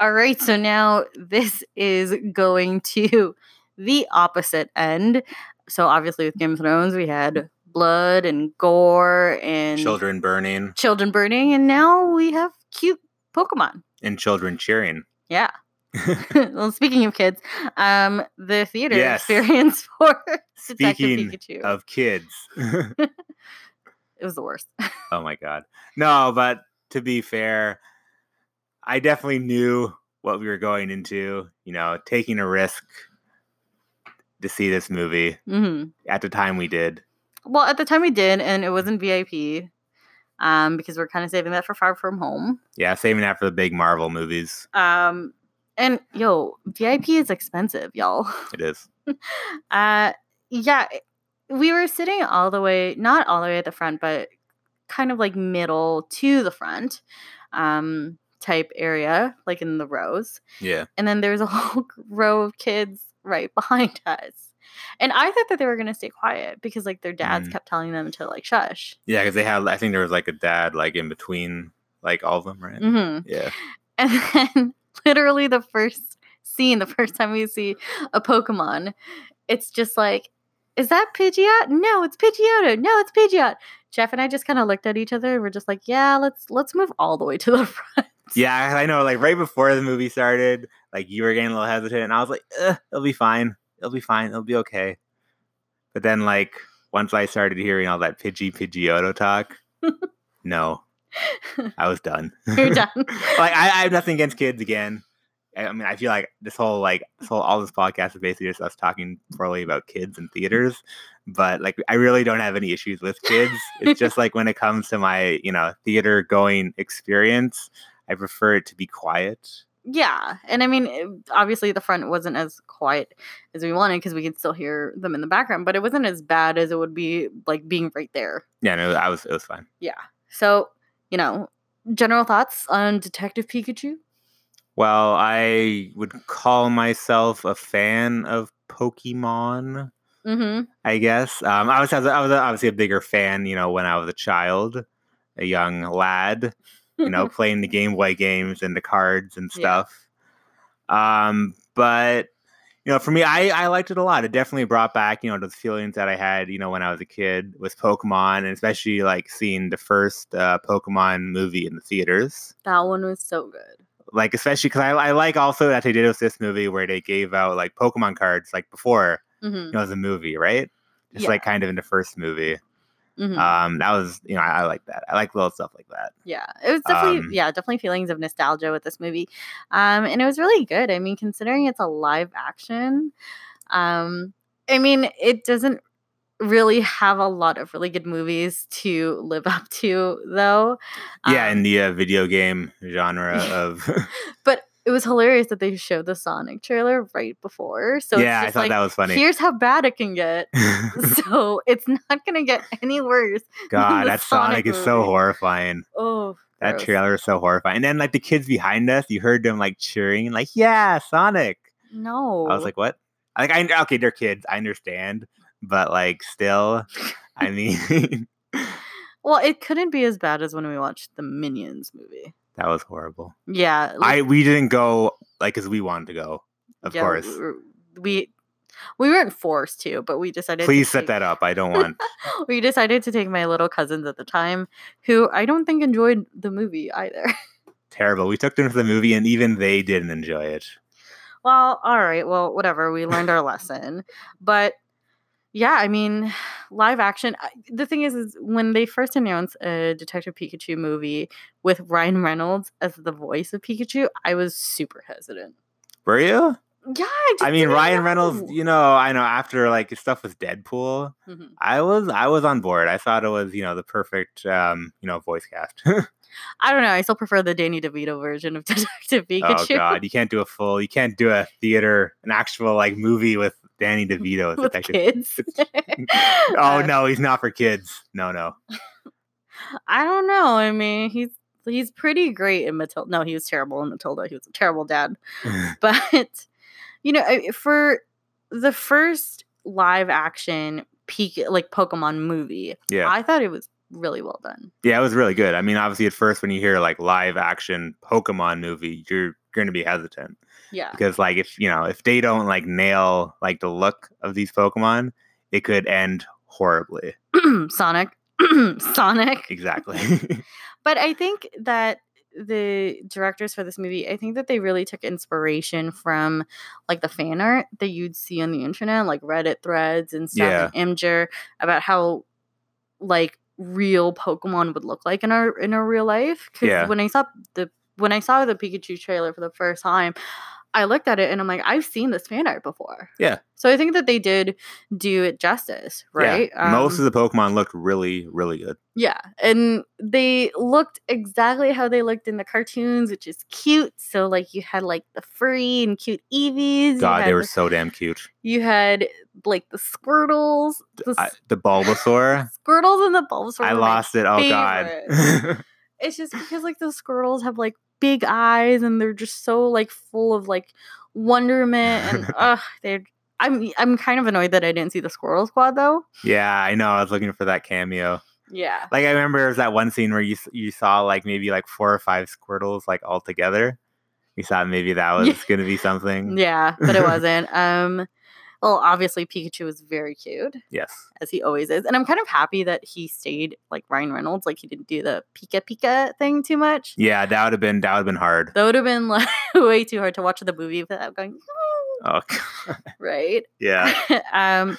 All right, so now this is going to the opposite end. So obviously with Game of Thrones, we had blood and gore and Children burning children burning, and now we have cute Pokemon. and children cheering. Yeah. well, speaking of kids, um, the theater Yes. experience for Detective Speaking Pikachu. of kids. it was the worst. Oh my god. No, but to be fair, I definitely knew what we were going into, you know, taking a risk to see this movie hmm at the time we did. Well, at the time we did, and it wasn't VIP, um, because we're kind of saving that for Far From Home. Yeah, saving that for the big Marvel movies. Um, and yo, VIP is expensive, y'all. It is. Uh, yeah, we were sitting all the way, not all the way at the front, but kind of like middle to the front, um, type area, like in the rows. Yeah. And then there's a whole row of kids right behind us. And I thought that they were gonna stay quiet because like their dads Mm. kept telling them to like shush. Yeah, because they had I think there was like a dad like in between like all of them, right? Mm-hmm. Yeah. And then literally the first scene, the first time we see a Pokemon, it's just like, is that Pidgeot? No, it's Pidgeotto. No, it's Pidgeot. Jeff and I just kind of looked at each other and we're just like, yeah, let's let's move all the way to the front. Yeah, I know. Like right before the movie started, like you were getting a little hesitant, and I was like, "It'll be fine. It'll be fine. It'll be okay." But then, like once I started hearing all that Pidgey Pidgeotto talk, no, I was done. You're done. like I, I have nothing against kids again. I I mean, I feel like this whole like this whole all this podcast is basically just us talking poorly about kids and theaters. But like, I really don't have any issues with kids. It's just like when it comes to my you know theater going experience, I prefer it to be quiet. yeah. And I mean, obviously the front wasn't as quiet as we wanted because we could still hear them in the background, but it wasn't as bad as it would be like being right there. Yeah, no, I was it was fine. Yeah. So, you know, general thoughts on Detective Pikachu? Well, I would call myself a fan of Pokemon. Mm-hmm. I guess. Um, I was I was obviously a bigger fan, you know, when I was a child, a young lad, you know, playing the Game Boy games and the cards and Yeah. stuff. Um, but you know, for me, I I liked it a lot. It definitely brought back, you know, those feelings that I had, you know, when I was a kid with Pokemon, and especially like seeing the first uh, Pokemon movie in the theaters. that one was so good. Like especially because I, I like also that they did with this movie where they gave out like Pokemon cards like before Mm-hmm. you know the movie, right? Just Yeah. like kind of in the first movie. Hmm Um, that was you know I, I like that. I like little stuff like that. yeah, it was definitely um, yeah, definitely feelings of nostalgia with this movie, um, and it was really good. I mean, considering it's a live action, um, I mean, it doesn't really have a lot of really good movies to live up to, though. yeah, Um, in the uh, video game genre of but it was hilarious that they showed the Sonic trailer right before. So yeah, I thought like, that was funny. here's how bad it can get. so it's not gonna get any worse. God, that Sonic, Sonic is so horrifying. Oh, That gross. trailer is so horrifying. And then like the kids behind us, you heard them like cheering, like yeah, Sonic. No, I was like, what? Like I okay, they're kids, I understand, but like still, I mean, well, it couldn't be as bad as when we watched the Minions movie. That was horrible. Yeah, I we didn't go like as we wanted to go. Of yeah, course. we we we weren't forced to, but we decided. Please set take, that up. I don't want. We decided to take my little cousins at the time, who I don't think enjoyed the movie either. terrible. We took them to the movie, and even they didn't enjoy it. Well, all right. Well, whatever. We learned our lesson. But yeah, I mean, live action. The thing is, is when they first announced a Detective Pikachu movie with Ryan Reynolds as the voice of Pikachu, I was super hesitant. Were you? Yeah, I, just I mean, Ryan Reynolds. You know, I know after like his stuff with Deadpool, Mhm. I was I was on board. I thought it was you know the perfect um you know voice cast. I don't know. I still prefer the Danny DeVito version of Detective Pikachu. Oh god, you can't do a full, you can't do a theater, an actual like movie with Danny DeVito as with detective. kids. Oh Uh, no, he's not for kids. No, no. I don't know. I mean, he's he's pretty great in Matilda. No, he was terrible in Matilda. He was a terrible dad. But you know, for the first live action peak like Pokemon movie, yeah. I thought it was really well done. Yeah, it was really good. I mean, obviously, at first, when you hear like live action Pokemon movie, you're going to be hesitant Yeah. because, like, if you know, if they don't like nail like the look of these Pokemon, it could end horribly. Sonic. Sonic. Exactly. But I think that the directors for this movie, I think that they really took inspiration from like the fan art that you'd see on the internet, like Reddit threads and stuff and Imgur about how like real Pokemon would look like in our in our real life. Because Yeah. when I saw the when I saw the Pikachu trailer for the first time, I looked at it and I'm like, I've seen this fan art before. Yeah. So I think that they did do it justice, right? Yeah. Most Um, of the Pokemon looked really, really good. yeah, and they looked exactly how they looked in the cartoons, which is cute. So like you had like the furry and cute Eevees. God, they were so damn cute. You had like the Squirtles, the I, the Bulbasaur, Squirtles and the Bulbasaur. I lost it. Oh God. It's just because like the Squirtles have like big eyes and they're just so like full of like wonderment and ugh, they're. I'm I'm kind of annoyed that I didn't see the Squirrel Squad though. yeah, I know. I was looking for that cameo. Yeah. Like I remember there was that one scene where you you saw like maybe like four or five Squirtles like all together. You thought maybe that was Yeah. gonna be something. Yeah, but it wasn't. um, well, obviously Pikachu was very cute, Yes. as he always is, and I'm kind of happy that he stayed like Ryan Reynolds, like he didn't do the Pika Pika thing too much. Yeah, that would have been that would have been hard. That would have been like way too hard to watch the movie without going Oh, God. right. yeah. um,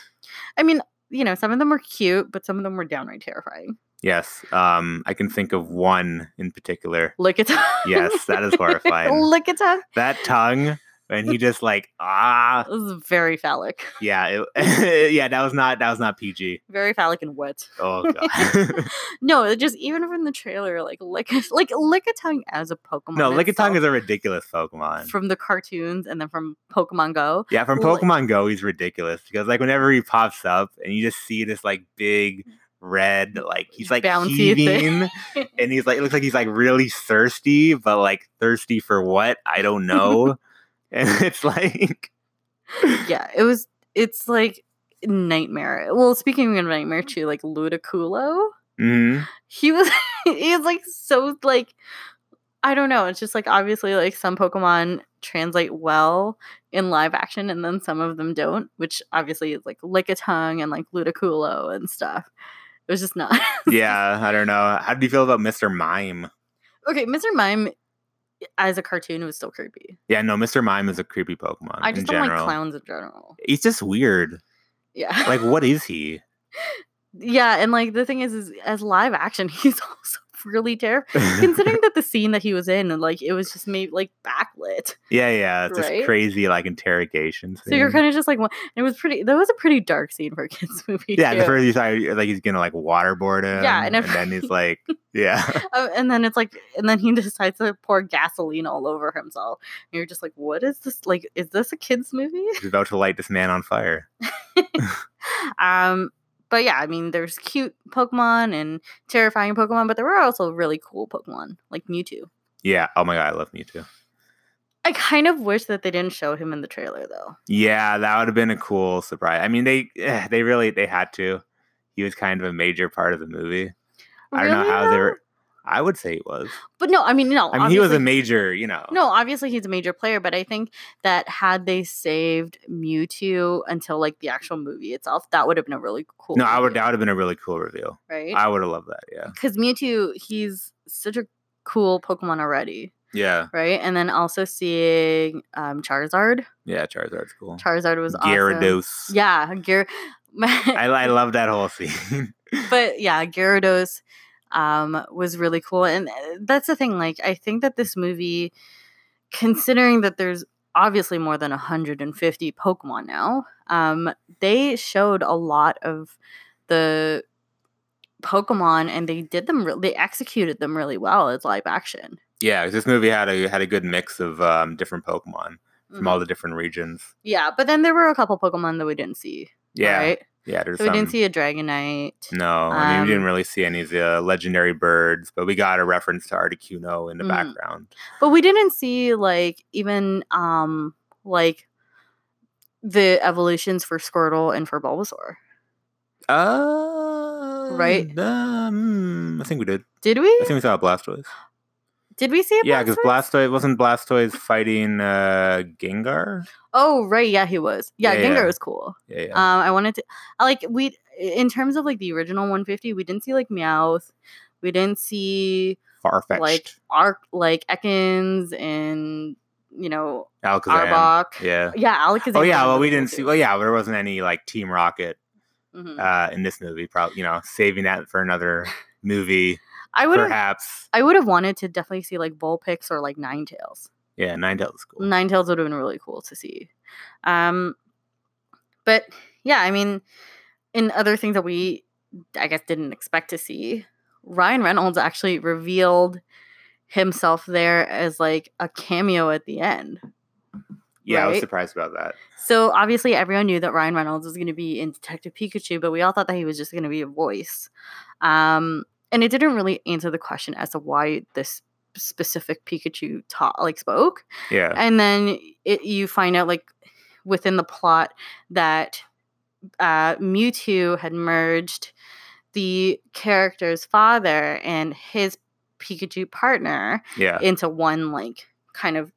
I mean, you know, some of them were cute, but some of them were downright terrifying. Yes. Um, I can think of one in particular. Lick it. Yes, that is horrifying. Lick it. It That tongue when he just like ah was very phallic, yeah it, yeah that was not that was not PG. very phallic and wet. Oh god. No, just even from the trailer, like lick like Lickitung as a Pokemon. no, Lickitung itself is a ridiculous Pokemon. from the cartoons and then from Pokemon Go. Yeah, from Pokemon Go, he's ridiculous because like whenever he pops up and you just see this like big red, like he's like Bouncy heaving, and he's like it looks like he's like really thirsty, but like thirsty for what? I don't know. And it's like yeah, it was. It's like nightmare. Well, speaking of nightmare too, like Ludicolo, mhm. he was he was like so like I don't know. It's just like obviously like some Pokemon translate well in live action, and then some of them don't. Which obviously is like Lickitung and like Ludicolo and stuff. It was just not. yeah, I don't know. How do you feel about Mr. Mime? okay, Mr. Mime as a cartoon it was still creepy. Yeah, no, Mr. Mime is a creepy Pokemon I in just don't general. like clowns in general. He's just weird. Yeah. Like, what is he? yeah, and like the thing is is as live action, he's also really terrifying. Considering that the scene that he was in and like it was just made like backlit. yeah, yeah, it's Right? this crazy like interrogation. So you're kind of just like "What?" it was pretty that was a pretty dark scene for a kids movie. Yeah, too. the first you saw, like he's gonna like waterboard him. Yeah, and and, then he's like, yeah, Uh, and then it's like and then he decides to pour gasoline all over himself. And you're just like, what is this like is this a kids movie? he's about to light this man on fire. um but yeah, I mean, there's cute Pokemon and terrifying Pokemon, but there were also really cool Pokemon, like Mewtwo. Yeah. Oh my god, I love Mewtwo. I kind of wish that they didn't show him in the trailer, though. Yeah, that would have been a cool surprise. I mean, they eh, they really they had to. He was kind of a major part of the movie. I don't know Really, how they were. I would say he was. But no, I mean, no. I mean, he was a major, you know. No, obviously he's a major player, but I think that had they saved Mewtwo until like the actual movie itself, that would have been a really cool. No, I would. That would have been a really cool reveal. right? I would have loved that. Yeah. Because Mewtwo, he's such a cool Pokemon already, Yeah. right? And then also seeing um, Charizard. Yeah. Charizard's cool. Charizard was awesome. Gyarados. Yeah, Gyar. I, I love that whole scene. but yeah, Gyarados um, was really cool, and uh, that's the thing. Like, I think that this movie, considering that there's obviously more than 150 Pokemon now, um, they showed a lot of the Pokemon, and they did them. Re- they executed them really well as live action. Yeah, this movie had a had a good mix of um, different Pokemon from all Mhm. the different regions. Yeah, but then there were a couple Pokemon that we didn't see. Yeah, right? Yeah. There's So we didn't see a Dragonite. No, I mean we didn't Um, really see any of the legendary birds, but we got a reference to Articuno in the Mhm. background. But we didn't see like even um like the evolutions for Squirtle and for Bulbasaur. Uh, Right? Um, I think we did. Did we? I think we saw a Blastoise. Did we see Yeah, because Blastoise? Wasn't Blastoise fighting uh Gengar. Oh right, yeah, he was. Yeah, Yeah, Gengar yeah. was cool. Yeah, yeah. Um, I wanted to I like we in terms of like the original 150, we didn't see like Meowth. We didn't see Farfetch'd. like Arc like Ekans and you know Alakazam. Arbok. Yeah. Yeah, Alakazam. Oh yeah. Well, we didn't see. Well, yeah. There wasn't any like Team Rocket Mhm. uh in this movie. Probably, you know, saving that for another movie, I would have perhaps. I would have wanted to definitely see like Vulpix or like Ninetales. Yeah, Ninetales is cool. Ninetales would have been really cool to see. Um, but yeah, I mean, in other things that we, I guess, didn't expect to see, Ryan Reynolds actually revealed himself there as like a cameo at the end. yeah, I was surprised about that. So obviously, everyone knew that Ryan Reynolds was going to be in Detective Pikachu, but we all thought that he was just going to be a voice. Um, and it didn't really answer the question as to why this specific Pikachu ta- like spoke. Yeah. and then it, you find out like within the plot that uh, Mewtwo had merged the character's father and his Pikachu partner Yeah. into one like kind of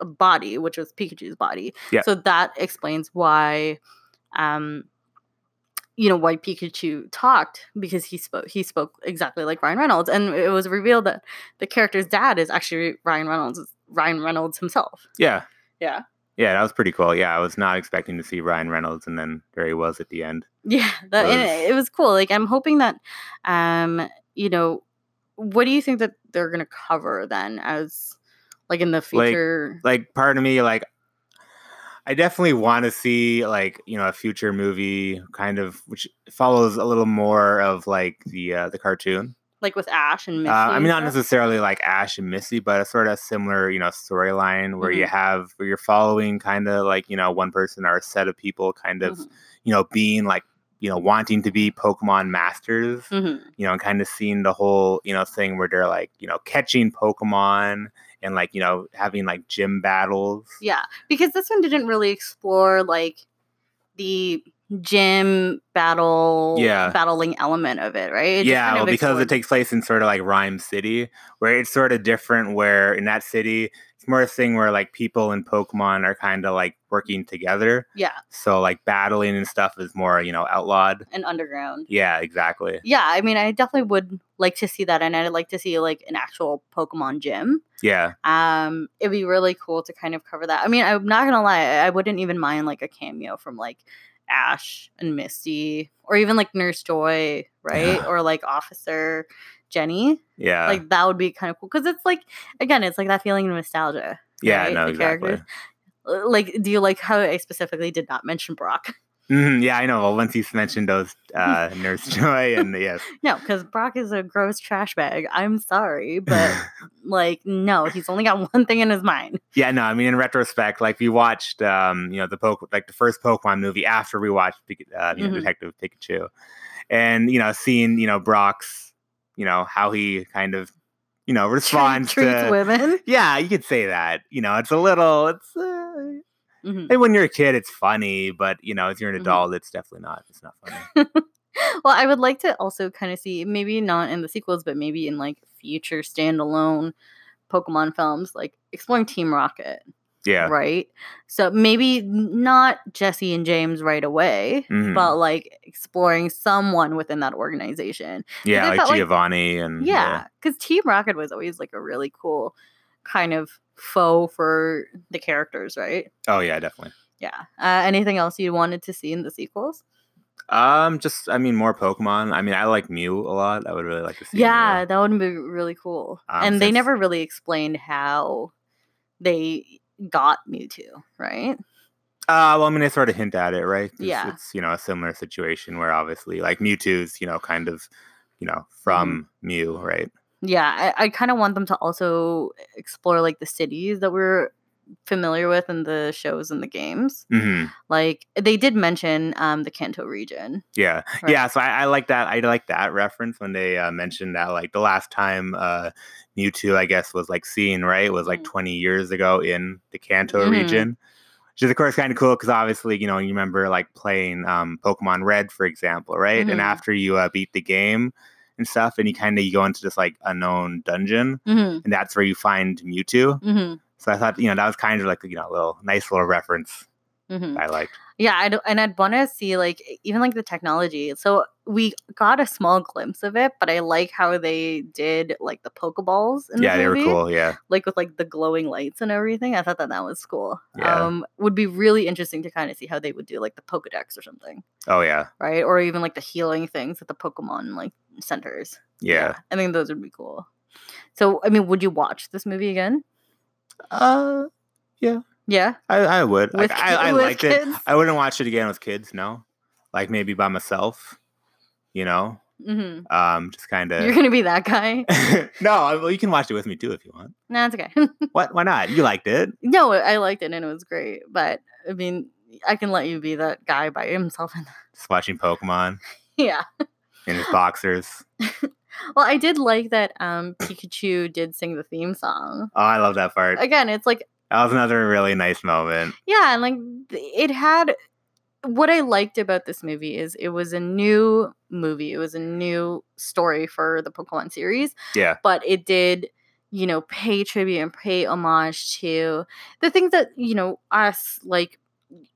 body, which was Pikachu's body. Yeah. So that explains why, um, you know, why Pikachu talked because he spoke he spoke exactly like Ryan Reynolds, and it was revealed that the character's dad is actually Ryan Reynolds Ryan Reynolds himself. Yeah. Yeah. Yeah, that was pretty cool. Yeah, I was not expecting to see Ryan Reynolds, and then there he was at the end. Yeah, that, Was- it, it was cool. Like I'm hoping that, um, you know, what do you think that they're gonna cover then as like in the future? Like, part of me, like, I definitely want to see like you know a future movie kind of which follows a little more of like the uh, the cartoon. Like, with Ash and Misty. Uh, I mean, not necessarily like Ash and Missy, but a sort of similar, you know, storyline where you Mhm. have where you're following kind of like you know one person or a set of people, kind of Mhm, you know being like you know wanting to be Pokemon masters, mhm. you know, and kind of seeing the whole you know thing where they're like you know catching Pokemon and like you know having like gym battles. Yeah, because this one didn't really explore like the gym battle, Yeah. battling element of it, right? It yeah, kind well, of because it takes place in sort of like Rhyme City, where it's sort of different. Where in that city, it's more a thing where like people and Pokemon are kind of like working together. yeah, So like battling and stuff is more you know outlawed. and underground. Yeah, exactly. Yeah, I mean, I definitely would like to see that, and I'd like to see like an actual Pokemon gym. Yeah, Um, it'd be really cool to kind of cover that. I mean, I'm not gonna lie, I wouldn't even mind like a cameo from like Ash and Misty, or even like Nurse Joy, right? or like Officer Jenny. yeah, like that would be kind of cool because it's like again, it's like that feeling of nostalgia. yeah. right? No, The exactly. characters. Uh, Like, do you like how I specifically did not mention Brock? Mhm, yeah, I know. Well, once you mentioned those uh, Nurse Joy and the yes, No, because Brock is a gross trash bag. I'm sorry, but like, no, he's only got one thing in his mind. yeah, no. I mean, in retrospect, like we watched, um, you know, the poke like the first Pokemon movie after we watched uh, you know, Mhm. Detective Pikachu, and you know, seeing you know Brock's, you know, how he kind of, you know, responds Treat, to. women. Yeah, you could say that. You know, it's a little. It's uh, Mhm. and when you're a kid, it's funny, but you know, if you're an Mhm. adult, it's definitely not. It's not funny. well, I would like to also kind of see maybe not in the sequels, but maybe in like future standalone Pokemon films, like exploring Team Rocket, Yeah. right? So maybe not Jessie and James right away, Mhm. but like exploring someone within that organization. yeah, like felt like- Giovanni and Yeah, because Team Rocket was always like a really cool kind of foe for the characters, right? Oh yeah, definitely. Yeah. Uh, anything else you wanted to see in the sequels? Um, just I mean, more Pokemon. I mean, I like Mew a lot. I would really like to see. Mew. Yeah, that would be really cool. Um, and they never really explained how they got Mewtwo, right? Uh, well, I mean, they sort of hint at it, right? It's, Yeah. It's you know a similar situation where obviously like Mewtwo's you know kind of you know, from Mew, right? Yeah, I, I kind of want them to also explore like the cities that we're familiar with in the shows and the games. hmm Like they did mention um the Kanto region. Yeah, Right. yeah. So I, I like that. I like that reference when they uh, mentioned that like the last time uh, Mewtwo, I guess, was like seen right was like Mhm. 20 years ago in the Kanto Mhm. region, which is of course kind of cool because obviously you know you remember like playing um, Pokemon Red, for example, right? And after you uh, beat the game and stuff, and you kind of you go into this like unknown dungeon, hmm and that's where you find Mewtwo. hmm So I thought you know that was kind of like you know a little nice little reference hmm I liked. Yeah, I'd, and I'd want to see like even like the technology. So we got a small glimpse of it, but I like how they did like the Pokeballs in Yeah, the they were cool. Yeah, like with like the glowing lights and everything. I thought that that was cool. Yeah. Um, would be really interesting to kind of see how they would do like the Pokedex or something, oh yeah, right? Or even like the healing things at the Pokemon like centers. yeah. I think those would be cool. So, I mean, would you watch this movie again? Uh, Yeah, I, I would. Like, I, I with liked it. I wouldn't watch it again with kids. No, like maybe by myself. You know, hmm um, just kind of. you're gonna be that guy. no, I- well, you can watch it with me too if you want. nah, it's okay. What? Why not? You liked it. no, I liked it and it was great, but I mean, I can let you be that guy by himself. And Just watching Pokemon yeah, in his boxers. well, I did like that. Um, Pikachu did sing the theme song. Oh, I love that part. Again, it's like That was another really nice moment. yeah, and like it had what I liked about this movie is it was a new movie. It was a new story for the Pokemon series. Yeah. But it did, you know, pay tribute and pay homage to the things that, you know, us like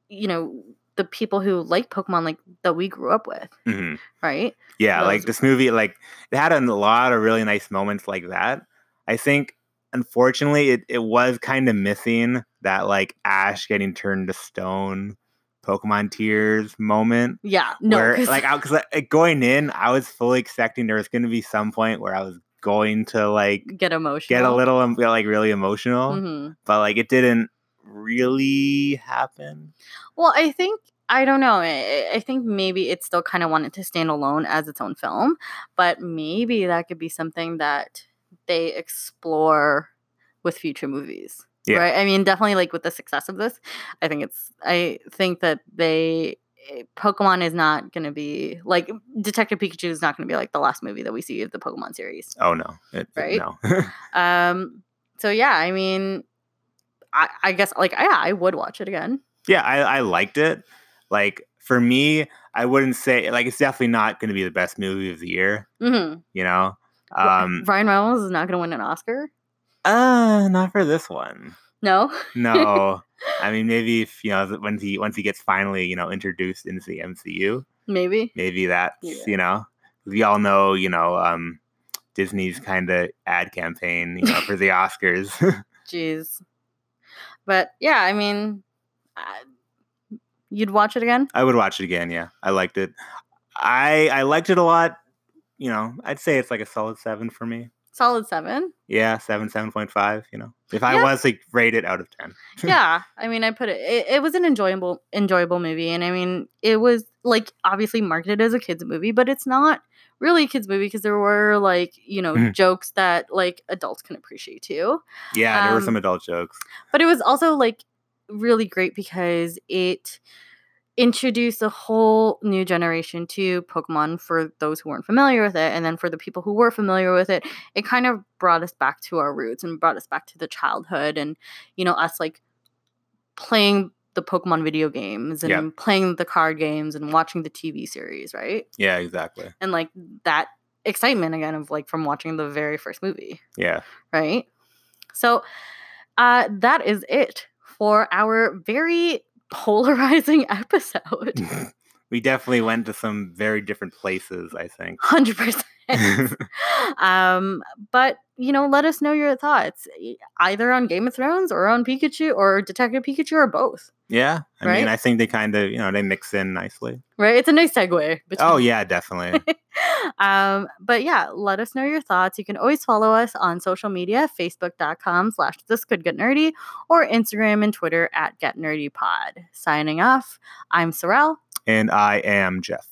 you know, the people who like Pokemon like that we grew up with, hmm right? Yeah, like Those- this movie, like it had a lot of really nice moments like that. I think, unfortunately, it, it was kind of missing that like Ash getting turned to stone, Pokemon tears moment. Yeah. No, where, 'cause- like, because like, going in, I was fully expecting there was going to be some point where I was going to like get emotional. get a little um, like really emotional, Mhm. but like it didn't really happen. Well, I think I don't know. I, I think maybe it still kind of wanted to stand alone as its own film, but maybe that could be something that they explore with future movies. Yeah. Right. I mean, definitely like with the success of this, I think it's. I think that they. eh, Pokemon is not going to be like Detective Pikachu is not going to be like the last movie that we see of the Pokemon series. Oh no, it, it- Right? no. Um. So yeah, I mean, I, I guess like yeah, I would watch it again. yeah, I, I liked it. Like for me, I wouldn't say like it's definitely not going to be the best movie of the year. Mm-hmm. You know, um, Ryan Reynolds is not going to win an Oscar. uh, not for this one. No. No, I mean maybe if you know once he once he gets finally you know introduced into the MCU, Maybe. maybe that's Yeah. you know we all know you know um Disney's kind of ad campaign you know for the Oscars. Jeez. But yeah, I mean, I, you'd watch it again. I would watch it again. Yeah, I liked it. I I liked it a lot. You know, I'd say it's like a solid seven for me. Solid seven. Yeah, seven, seven point five. You know, if I Yeah. was like rated out of ten. yeah, I mean, I put it, it. It was an enjoyable, enjoyable movie, and I mean, it was like obviously marketed as a kids movie, but it's not really a kids movie because there were like you know Mhm. jokes that like adults can appreciate too. Yeah, there were Um, some adult jokes. but it was also like really great because it introduced a whole new generation to Pokemon for those who weren't familiar with it and then for the people who were familiar with it it kind of brought us back to our roots and brought us back to the childhood and you know us like playing the Pokemon video games and Yeah. playing the card games and watching the TV series right Yeah, exactly. and like that excitement again of like from watching the very first movie Yeah. right? So uh that is it for our very polarizing episode. we definitely went to some very different places, I think. 100%. um but you know, let us know your thoughts either on Game of Thrones or on Pikachu or Detective Pikachu or both. yeah. I Right? mean, I think they kind of, you know, they mix in nicely. Right? It's a nice segue. Between Oh, yeah, definitely. um, but yeah, let us know your thoughts. You can always follow us on social media, facebook.com slash this could get nerdy, or Instagram and Twitter at get nerdy pod. Signing off, I'm Sorrel. and I am Jeff.